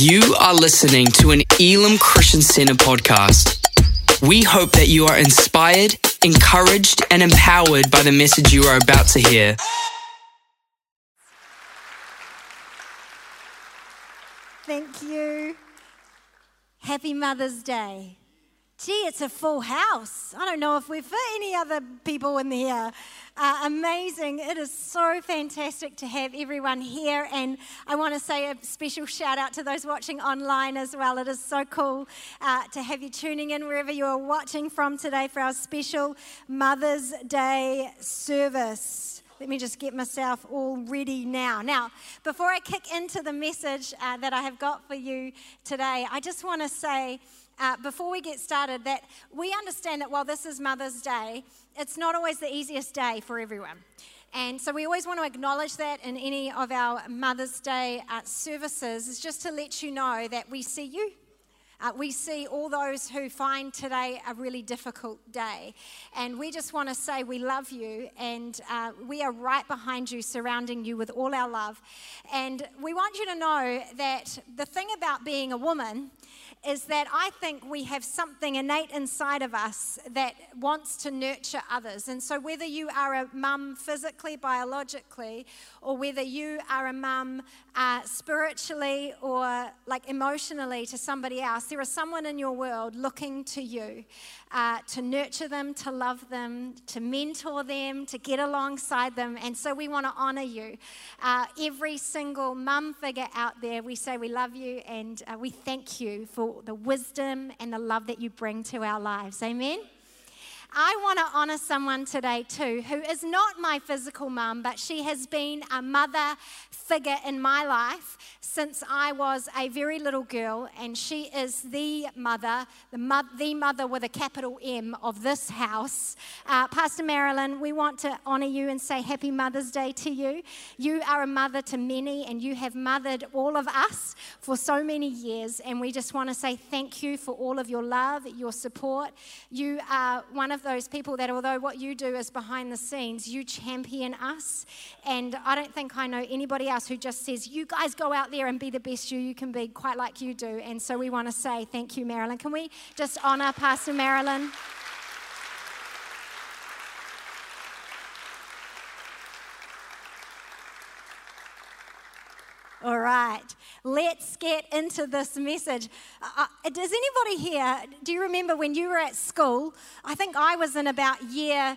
You are listening to an Elim Christian Center podcast. We hope that you are inspired, encouraged, and empowered by the message you are about to hear. Thank you. Happy Mother's Day. Gee, it's a full house. I don't know if we've fit any other people in here. Uh, amazing. It is so fantastic to have everyone here. And I want to say a special shout out to those watching online as well. It is so cool uh, to have you tuning in wherever you are watching from today for our special Mother's Day service. Let me just get myself all ready now. Now, before I kick into the message uh, that I have got for you today, I just want to say, uh, before we get started that we understand that while this is Mother's Day, it's not always the easiest day for everyone. And so we always want to acknowledge that in any of our Mother's Day uh, services, is just to let you know that we see you. Uh, we see all those who find today a really difficult day. And we just want to say we love you and uh, we are right behind you, surrounding you with all our love. And we want you to know that the thing about being a woman is that I think we have something innate inside of us that wants to nurture others. And so, whether you are a mum physically, biologically, or whether you are a mum uh, spiritually or like emotionally to somebody else, there is someone in your world looking to you uh, to nurture them, to love them, to mentor them, to get alongside them. And so, we want to honor you. Uh, every single mum figure out there, we say we love you and uh, we thank you for the wisdom and the love that you bring to our lives. Amen. I want to honor someone today too who is not my physical mum, but she has been a mother figure in my life since I was a very little girl, and she is the mother, the, mo- the mother with a capital M of this house. Uh, Pastor Marilyn, we want to honor you and say Happy Mother's Day to you. You are a mother to many, and you have mothered all of us for so many years, and we just want to say thank you for all of your love, your support. You are one of of those people that, although what you do is behind the scenes, you champion us. And I don't think I know anybody else who just says, You guys go out there and be the best you you can be, quite like you do. And so we want to say thank you, Marilyn. Can we just honor Pastor Marilyn? All right, let's get into this message. Uh, uh, does anybody here, do you remember when you were at school? I think I was in about year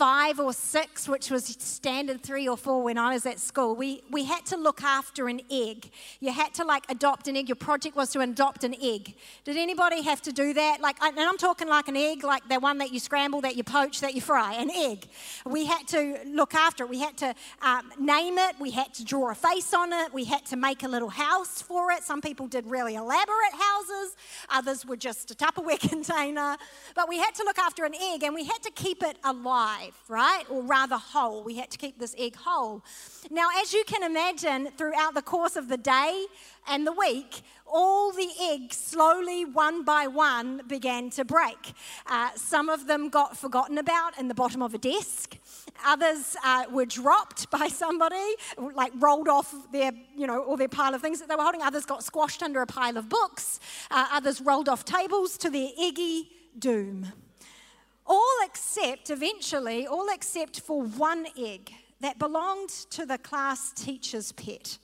five or six, which was standard three or four when I was at school, we, we had to look after an egg. You had to like adopt an egg. Your project was to adopt an egg. Did anybody have to do that? Like, and I'm talking like an egg, like the one that you scramble, that you poach, that you fry, an egg. We had to look after it. We had to um, name it. We had to draw a face on it. We had to make a little house for it. Some people did really elaborate houses. Others were just a Tupperware container. But we had to look after an egg and we had to keep it alive alive, right? Or rather whole. We had to keep this egg whole. Now, as you can imagine, throughout the course of the day and the week, all the eggs slowly, one by one, began to break. Uh, some of them got forgotten about in the bottom of a desk. Others uh, were dropped by somebody, like rolled off their, you know, all their pile of things that they were holding. Others got squashed under a pile of books. Uh, others rolled off tables to their eggy doom all except, eventually, all except for one egg that belonged to the class teacher's pet.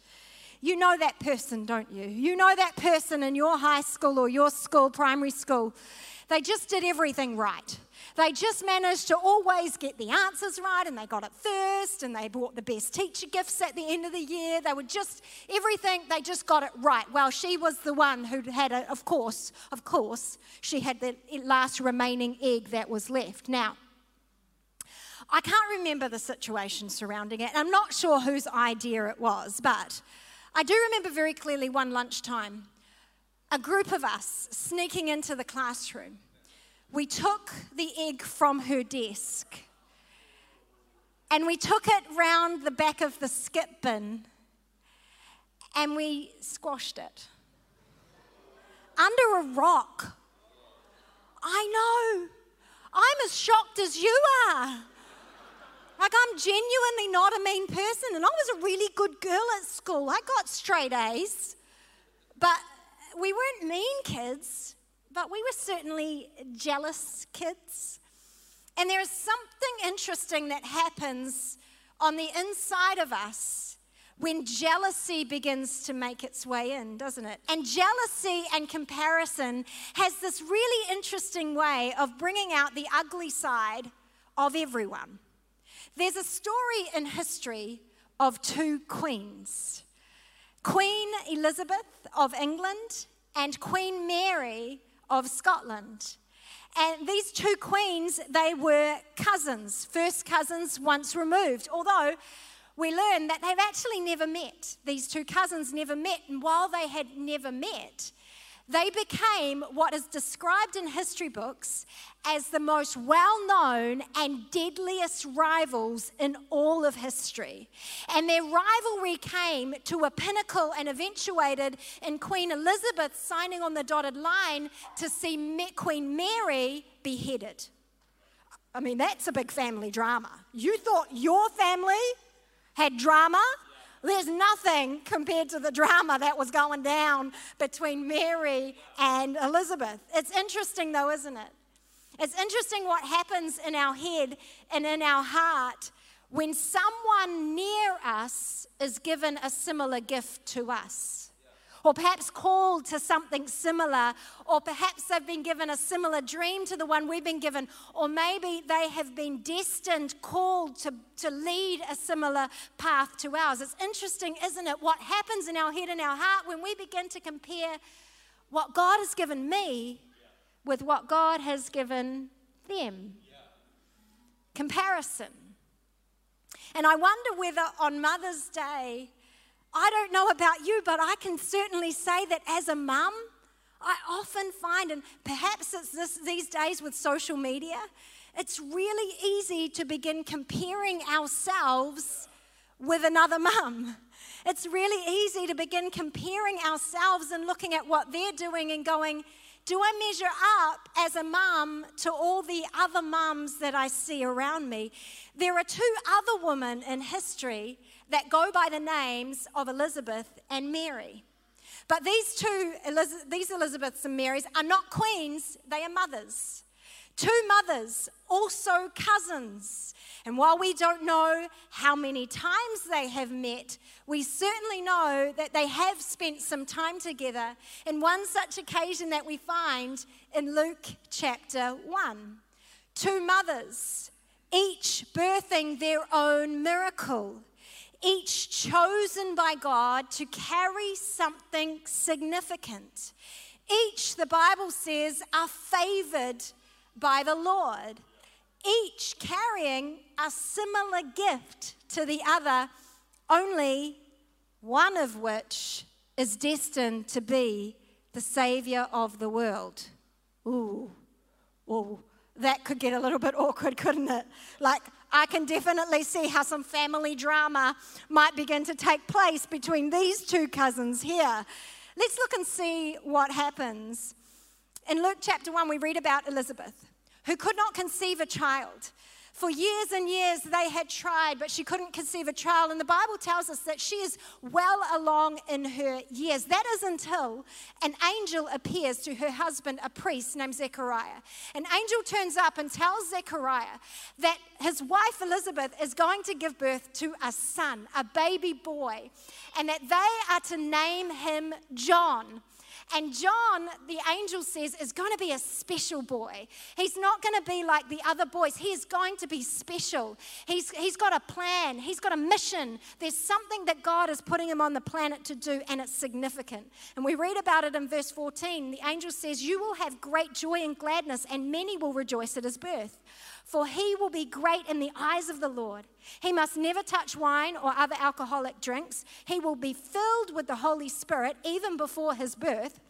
You know that person, don't you? You know that person in your high school or your school, primary school. They just did everything right. They just managed to always get the answers right and they got it first and they bought the best teacher gifts at the end of the year. They were just everything, they just got it right. Well, she was the one who had, a, of course, of course, she had the last remaining egg that was left. Now, I can't remember the situation surrounding it. I'm not sure whose idea it was, but I do remember very clearly one lunchtime a group of us sneaking into the classroom we took the egg from her desk and we took it round the back of the skip bin and we squashed it under a rock. I know. I'm as shocked as you are. Like, I'm genuinely not a mean person, and I was a really good girl at school. I got straight A's. But we weren't mean kids, but we were certainly jealous kids. And there is something interesting that happens on the inside of us when jealousy begins to make its way in, doesn't it? And jealousy and comparison has this really interesting way of bringing out the ugly side of everyone. There's a story in history of two queens Queen Elizabeth of England and Queen Mary of Scotland. And these two queens, they were cousins, first cousins once removed. Although we learn that they've actually never met. These two cousins never met. And while they had never met, they became what is described in history books as the most well known and deadliest rivals in all of history. And their rivalry came to a pinnacle and eventuated in Queen Elizabeth signing on the dotted line to see Queen Mary beheaded. I mean, that's a big family drama. You thought your family had drama? There's nothing compared to the drama that was going down between Mary and Elizabeth. It's interesting, though, isn't it? It's interesting what happens in our head and in our heart when someone near us is given a similar gift to us or perhaps called to something similar, or perhaps they've been given a similar dream to the one we've been given, or maybe they have been destined, called to, to lead a similar path to ours. It's interesting, isn't it, what happens in our head and our heart when we begin to compare what God has given me with what God has given them. Comparison. And I wonder whether on Mother's Day, I don't know about you, but I can certainly say that as a mum, I often find, and perhaps it's this, these days with social media, it's really easy to begin comparing ourselves with another mum. It's really easy to begin comparing ourselves and looking at what they're doing and going, do I measure up as a mum to all the other mums that I see around me? There are two other women in history that go by the names of Elizabeth and Mary. But these two, these Elizabeths and Marys, are not queens, they are mothers. Two mothers, also cousins. And while we don't know how many times they have met, we certainly know that they have spent some time together. In one such occasion that we find in Luke chapter 1. Two mothers, each birthing their own miracle each chosen by God to carry something significant. Each, the Bible says, are favored by the Lord, each carrying a similar gift to the other, only one of which is destined to be the Savior of the world. Ooh, ooh, that could get a little bit awkward, couldn't it? Like, I can definitely see how some family drama might begin to take place between these two cousins here. Let's look and see what happens. In Luke chapter 1, we read about Elizabeth, who could not conceive a child. For years and years they had tried, but she couldn't conceive a child. And the Bible tells us that she is well along in her years. That is until an angel appears to her husband, a priest named Zechariah. An angel turns up and tells Zechariah that his wife Elizabeth is going to give birth to a son, a baby boy, and that they are to name him John. And John, the angel says, is going to be a special boy. He's not going to be like the other boys. He is going to be special. He's, he's got a plan, he's got a mission. There's something that God is putting him on the planet to do, and it's significant. And we read about it in verse 14. The angel says, You will have great joy and gladness, and many will rejoice at his birth. For he will be great in the eyes of the Lord. He must never touch wine or other alcoholic drinks. He will be filled with the Holy Spirit even before his birth.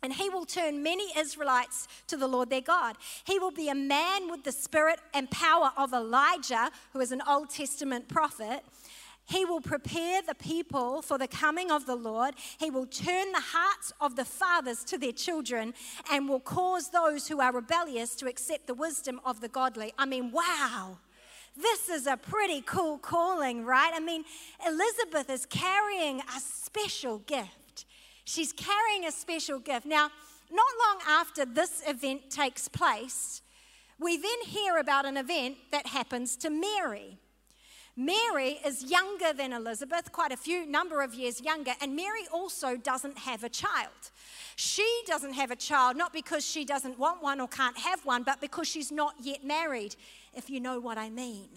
And he will turn many Israelites to the Lord their God. He will be a man with the spirit and power of Elijah, who is an Old Testament prophet. He will prepare the people for the coming of the Lord. He will turn the hearts of the fathers to their children and will cause those who are rebellious to accept the wisdom of the godly. I mean, wow. This is a pretty cool calling, right? I mean, Elizabeth is carrying a special gift. She's carrying a special gift. Now, not long after this event takes place, we then hear about an event that happens to Mary. Mary is younger than Elizabeth, quite a few number of years younger, and Mary also doesn't have a child. She doesn't have a child not because she doesn't want one or can't have one, but because she's not yet married, if you know what I mean.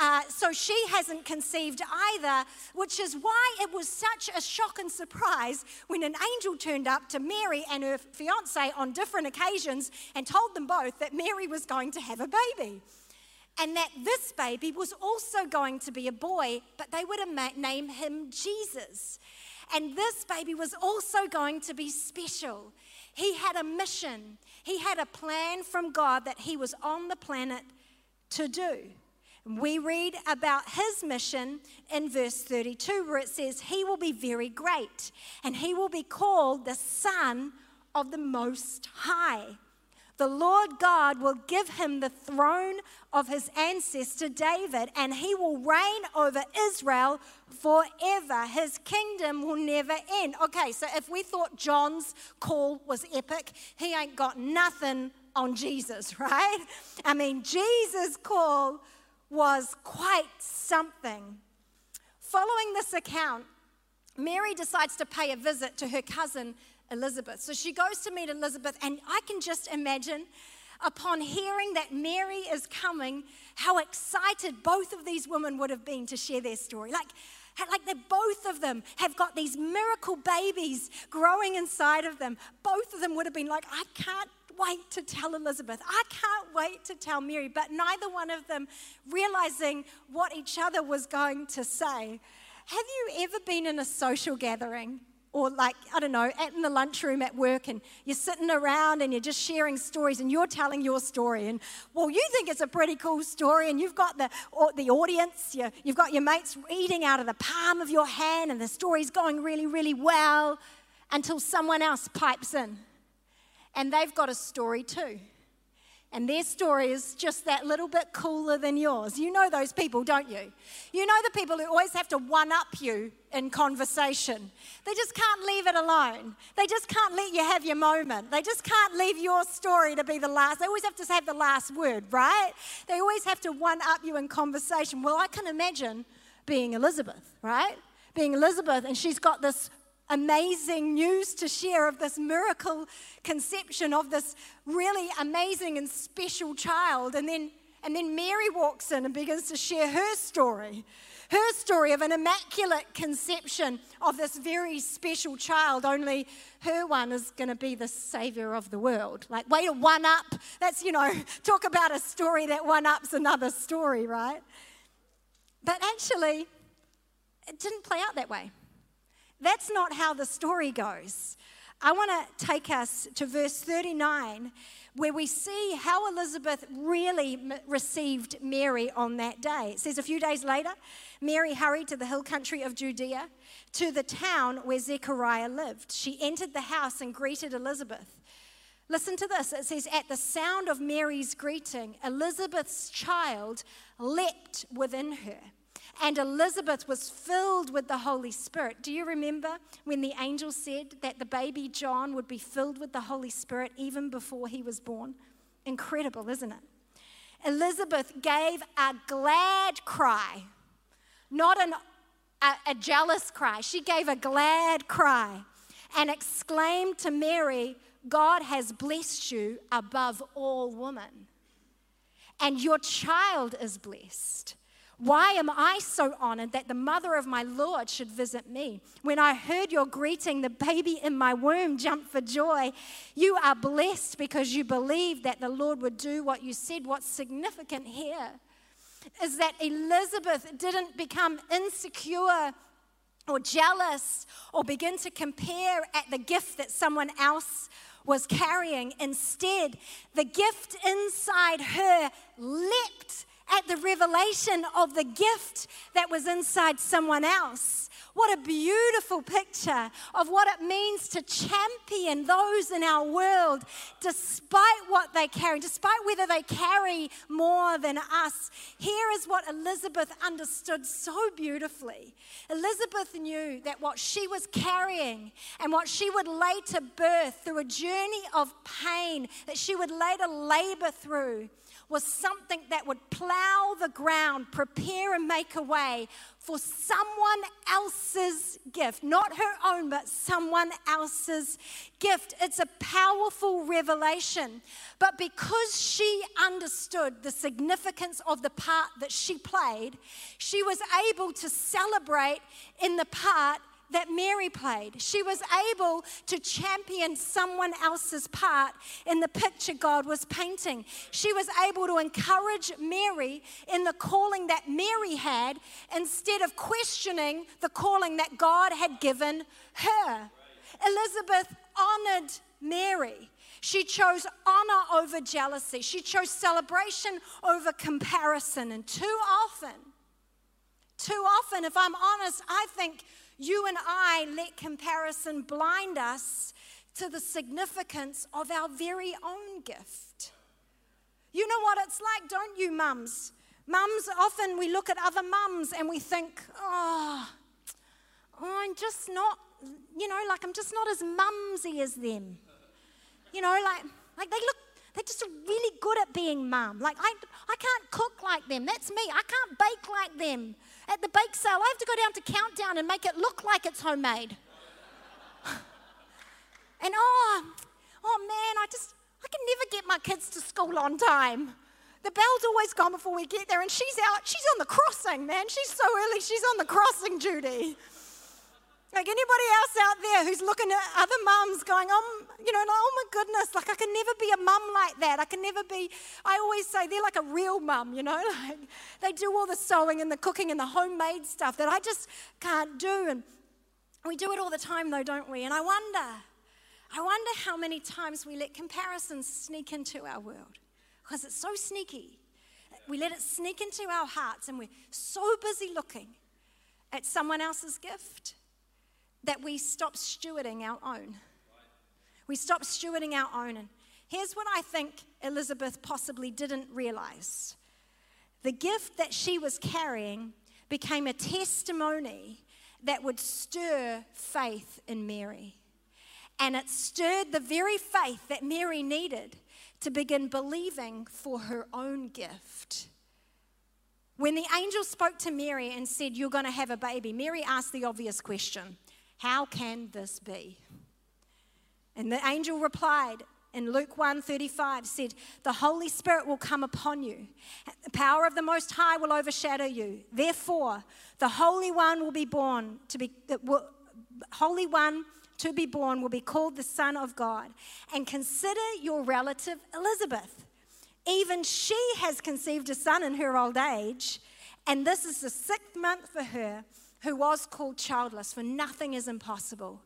Uh, so she hasn't conceived either, which is why it was such a shock and surprise when an angel turned up to Mary and her fiance on different occasions and told them both that Mary was going to have a baby. And that this baby was also going to be a boy, but they would name him Jesus. And this baby was also going to be special. He had a mission, he had a plan from God that he was on the planet to do. We read about his mission in verse 32, where it says, He will be very great, and he will be called the Son of the Most High. The Lord God will give him the throne of his ancestor David, and he will reign over Israel forever. His kingdom will never end. Okay, so if we thought John's call was epic, he ain't got nothing on Jesus, right? I mean, Jesus' call was quite something. Following this account, Mary decides to pay a visit to her cousin Elizabeth. So she goes to meet Elizabeth, and I can just imagine upon hearing that Mary is coming, how excited both of these women would have been to share their story. Like, like they both of them have got these miracle babies growing inside of them. Both of them would have been like, I can't wait to tell Elizabeth. I can't wait to tell Mary. But neither one of them realizing what each other was going to say. Have you ever been in a social gathering? Or, like, I don't know, at in the lunchroom at work, and you're sitting around and you're just sharing stories and you're telling your story. And, well, you think it's a pretty cool story, and you've got the, the audience, you, you've got your mates eating out of the palm of your hand, and the story's going really, really well until someone else pipes in and they've got a story too. And their story is just that little bit cooler than yours. You know those people, don't you? You know the people who always have to one up you in conversation. They just can't leave it alone. They just can't let you have your moment. They just can't leave your story to be the last. They always have to have the last word, right? They always have to one up you in conversation. Well, I can imagine being Elizabeth, right? Being Elizabeth, and she's got this amazing news to share of this miracle conception of this really amazing and special child. And then, and then Mary walks in and begins to share her story her story of an immaculate conception of this very special child, only her one is going to be the savior of the world. Like, way to one up. That's, you know, talk about a story that one ups another story, right? But actually, it didn't play out that way. That's not how the story goes. I want to take us to verse 39, where we see how Elizabeth really m- received Mary on that day. It says, A few days later, Mary hurried to the hill country of Judea, to the town where Zechariah lived. She entered the house and greeted Elizabeth. Listen to this. It says, At the sound of Mary's greeting, Elizabeth's child leapt within her and Elizabeth was filled with the Holy Spirit. Do you remember when the angel said that the baby John would be filled with the Holy Spirit even before he was born? Incredible, isn't it? Elizabeth gave a glad cry, not an, a, a jealous cry. She gave a glad cry and exclaimed to Mary, God has blessed you above all women, and your child is blessed. Why am I so honored that the mother of my Lord should visit me? When I heard your greeting, the baby in my womb jumped for joy. You are blessed because you believed that the Lord would do what you said. What's significant here is that Elizabeth didn't become insecure or jealous or begin to compare at the gift that someone else was carrying. Instead, the gift inside her leapt at the revelation of the gift that was inside someone else. What a beautiful picture of what it means to champion those in our world despite what they carry, despite whether they carry more than us. Here is what Elizabeth understood so beautifully. Elizabeth knew that what she was carrying and what she would later birth through a journey of pain, that she would later labor through was something that would plow the ground, prepare and make a way for someone else's gift, not her own, but someone else's gift. It's a powerful revelation. But because she understood the significance of the part that she played, she was able to celebrate in the part that Mary played. She was able to champion someone else's part in the picture God was painting. She was able to encourage Mary in the calling that Mary had instead of questioning the calling that God had given her. Elizabeth honored Mary. She chose honor over jealousy. She chose celebration over comparison. And too often, too often, if I'm honest, I think you and I let comparison blind us to the significance of our very own gift. You know what it's like, don't you, mums? Mums, often we look at other mums and we think, ah, oh, I'm just not, you know, like I'm just not as mumsy as them. You know, like, like they look, they're just really good at being mum. Like, I, I can't cook like them. That's me. I can't bake like them. At the bake sale, I have to go down to Countdown and make it look like it's homemade. and oh, oh man, I just, I can never get my kids to school on time. The bell's always gone before we get there, and she's out, she's on the crossing, man. She's so early, she's on the crossing duty. Like anybody else out there who's looking at other mums going, oh, you know, like, oh my goodness, like I can never be a mum like that. I can never be, I always say they're like a real mum, you know, like they do all the sewing and the cooking and the homemade stuff that I just can't do. And we do it all the time though, don't we? And I wonder, I wonder how many times we let comparisons sneak into our world because it's so sneaky. We let it sneak into our hearts and we're so busy looking at someone else's gift that we stop stewarding our own. We stop stewarding our own. And here's what I think Elizabeth possibly didn't realize the gift that she was carrying became a testimony that would stir faith in Mary. And it stirred the very faith that Mary needed to begin believing for her own gift. When the angel spoke to Mary and said, You're going to have a baby, Mary asked the obvious question how can this be? And the angel replied in Luke 1:35 said, "The Holy Spirit will come upon you. The power of the Most High will overshadow you. Therefore, the Holy One will be born to be Holy One to be born will be called the Son of God. And consider your relative Elizabeth. Even she has conceived a son in her old age, and this is the sixth month for her." Who was called childless, for nothing is impossible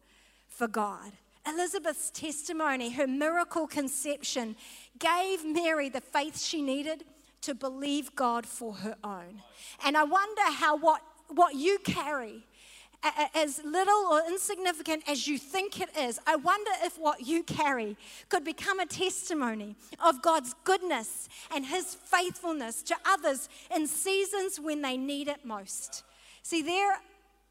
for God. Elizabeth's testimony, her miracle conception, gave Mary the faith she needed to believe God for her own. And I wonder how what, what you carry, as little or insignificant as you think it is, I wonder if what you carry could become a testimony of God's goodness and His faithfulness to others in seasons when they need it most. See, there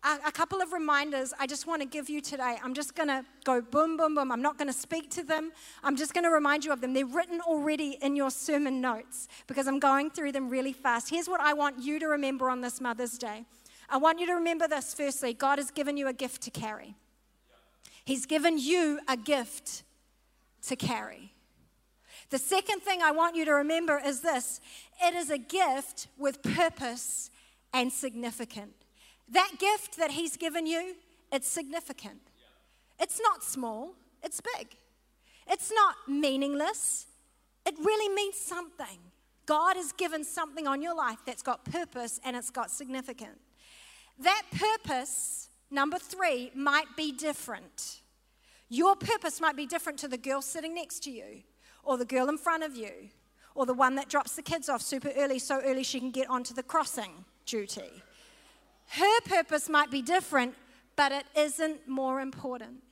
are a couple of reminders I just want to give you today. I'm just going to go boom, boom, boom. I'm not going to speak to them. I'm just going to remind you of them. They're written already in your sermon notes because I'm going through them really fast. Here's what I want you to remember on this Mother's Day. I want you to remember this firstly God has given you a gift to carry, He's given you a gift to carry. The second thing I want you to remember is this it is a gift with purpose and significance. That gift that He's given you, it's significant. It's not small, it's big. It's not meaningless, it really means something. God has given something on your life that's got purpose and it's got significance. That purpose, number three, might be different. Your purpose might be different to the girl sitting next to you, or the girl in front of you, or the one that drops the kids off super early so early she can get onto the crossing duty. Her purpose might be different, but it isn't more important.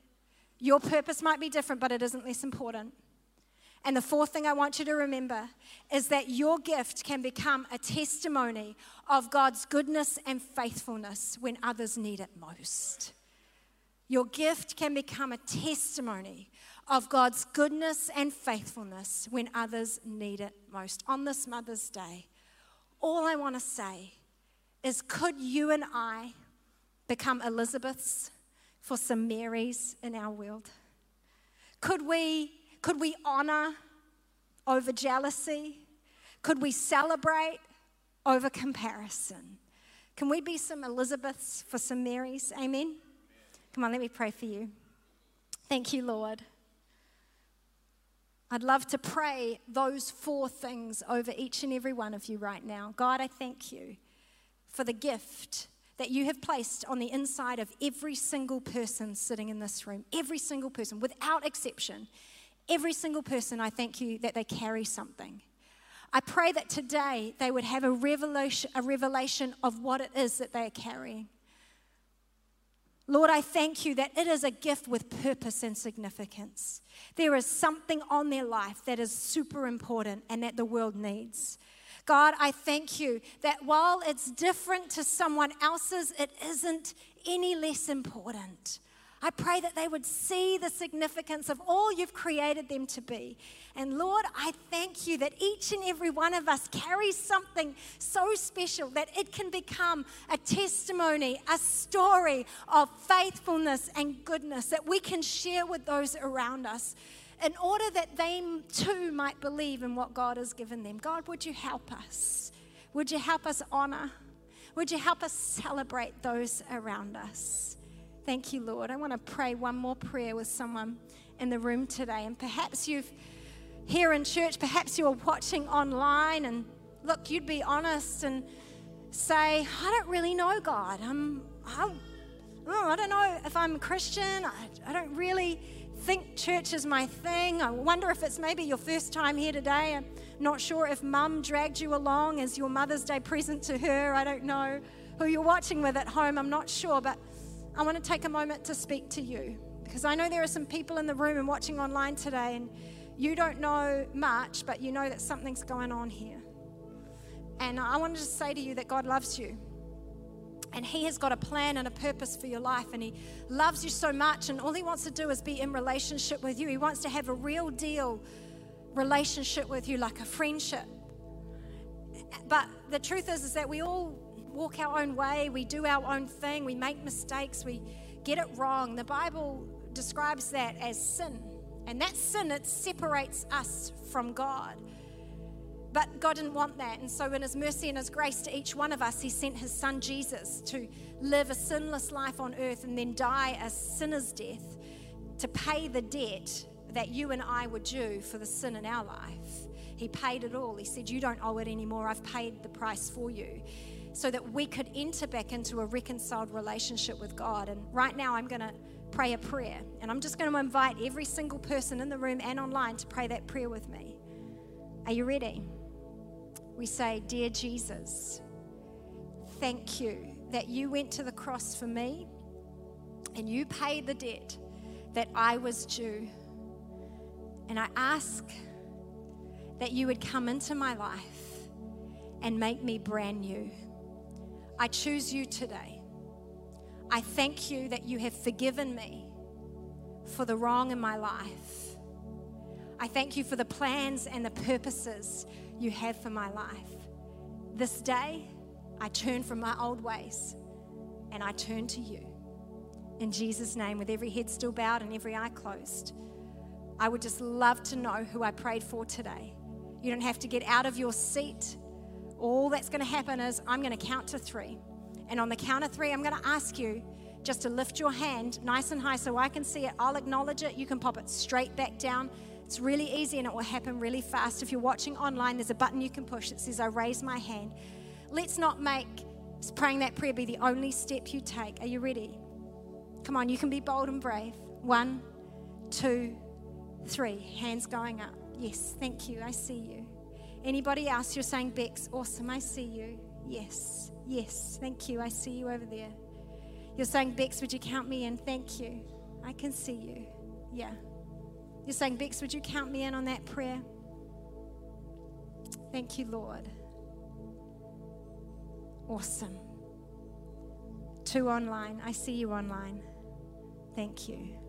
Your purpose might be different, but it isn't less important. And the fourth thing I want you to remember is that your gift can become a testimony of God's goodness and faithfulness when others need it most. Your gift can become a testimony of God's goodness and faithfulness when others need it most. On this Mother's Day, all I want to say is could you and I become Elizabeths for some Marys in our world? Could we, could we honor over jealousy? Could we celebrate over comparison? Can we be some Elizabeths for some Marys? Amen? Come on, let me pray for you. Thank you, Lord. I'd love to pray those four things over each and every one of you right now. God, I thank you for the gift that you have placed on the inside of every single person sitting in this room. Every single person, without exception. Every single person, I thank you that they carry something. I pray that today they would have a revelation, a revelation of what it is that they are carrying. Lord, I thank you that it is a gift with purpose and significance. There is something on their life that is super important and that the world needs. God, I thank you that while it's different to someone else's, it isn't any less important. I pray that they would see the significance of all you've created them to be. And Lord, I thank you that each and every one of us carries something so special that it can become a testimony, a story of faithfulness and goodness that we can share with those around us in order that they too might believe in what God has given them. God, would you help us? Would you help us honor? Would you help us celebrate those around us? Thank you, Lord. I want to pray one more prayer with someone in the room today. And perhaps you've here in church, perhaps you're watching online, and look, you'd be honest and say, I don't really know God. I'm, I'm oh, I don't know if I'm a Christian. I, I don't really think church is my thing. I wonder if it's maybe your first time here today. I'm not sure if mum dragged you along as your Mother's Day present to her. I don't know who you're watching with at home. I'm not sure, but I want to take a moment to speak to you because I know there are some people in the room and watching online today, and you don't know much, but you know that something's going on here. And I want to just say to you that God loves you. And He has got a plan and a purpose for your life, and He loves you so much. And all He wants to do is be in relationship with you. He wants to have a real deal relationship with you, like a friendship. But the truth is, is that we all walk our own way, we do our own thing, we make mistakes, we get it wrong. The Bible describes that as sin. And that sin, it separates us from God. But God didn't want that. And so, in His mercy and His grace to each one of us, He sent His Son Jesus to live a sinless life on earth and then die a sinner's death to pay the debt that you and I were due for the sin in our life. He paid it all. He said, You don't owe it anymore. I've paid the price for you so that we could enter back into a reconciled relationship with God. And right now, I'm going to pray a prayer. And I'm just going to invite every single person in the room and online to pray that prayer with me. Are you ready? We say, Dear Jesus, thank you that you went to the cross for me and you paid the debt that I was due. And I ask that you would come into my life and make me brand new. I choose you today. I thank you that you have forgiven me for the wrong in my life. I thank you for the plans and the purposes you have for my life. This day, I turn from my old ways and I turn to you. In Jesus' name, with every head still bowed and every eye closed, I would just love to know who I prayed for today. You don't have to get out of your seat all that's going to happen is I'm going to count to three. And on the count of three, I'm going to ask you just to lift your hand nice and high so I can see it. I'll acknowledge it. You can pop it straight back down. It's really easy and it will happen really fast. If you're watching online, there's a button you can push that says, I raise my hand. Let's not make praying that prayer be the only step you take. Are you ready? Come on, you can be bold and brave. One, two, three. Hands going up. Yes, thank you. I see you. Anybody else? You're saying, Bex, awesome, I see you. Yes, yes, thank you. I see you over there. You're saying, Bex, would you count me in? Thank you. I can see you. Yeah. You're saying, Bex, would you count me in on that prayer? Thank you, Lord. Awesome. Two online. I see you online. Thank you.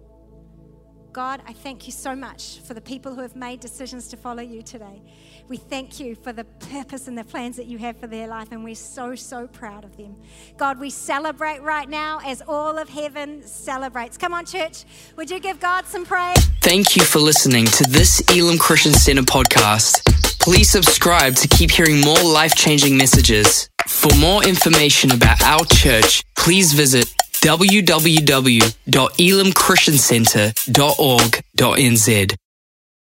God, I thank you so much for the people who have made decisions to follow you today. We thank you for the purpose and the plans that you have for their life, and we're so, so proud of them. God, we celebrate right now as all of heaven celebrates. Come on, church, would you give God some praise? Thank you for listening to this Elim Christian Center podcast. Please subscribe to keep hearing more life changing messages. For more information about our church, please visit www.elamchristiancenter.org.nz.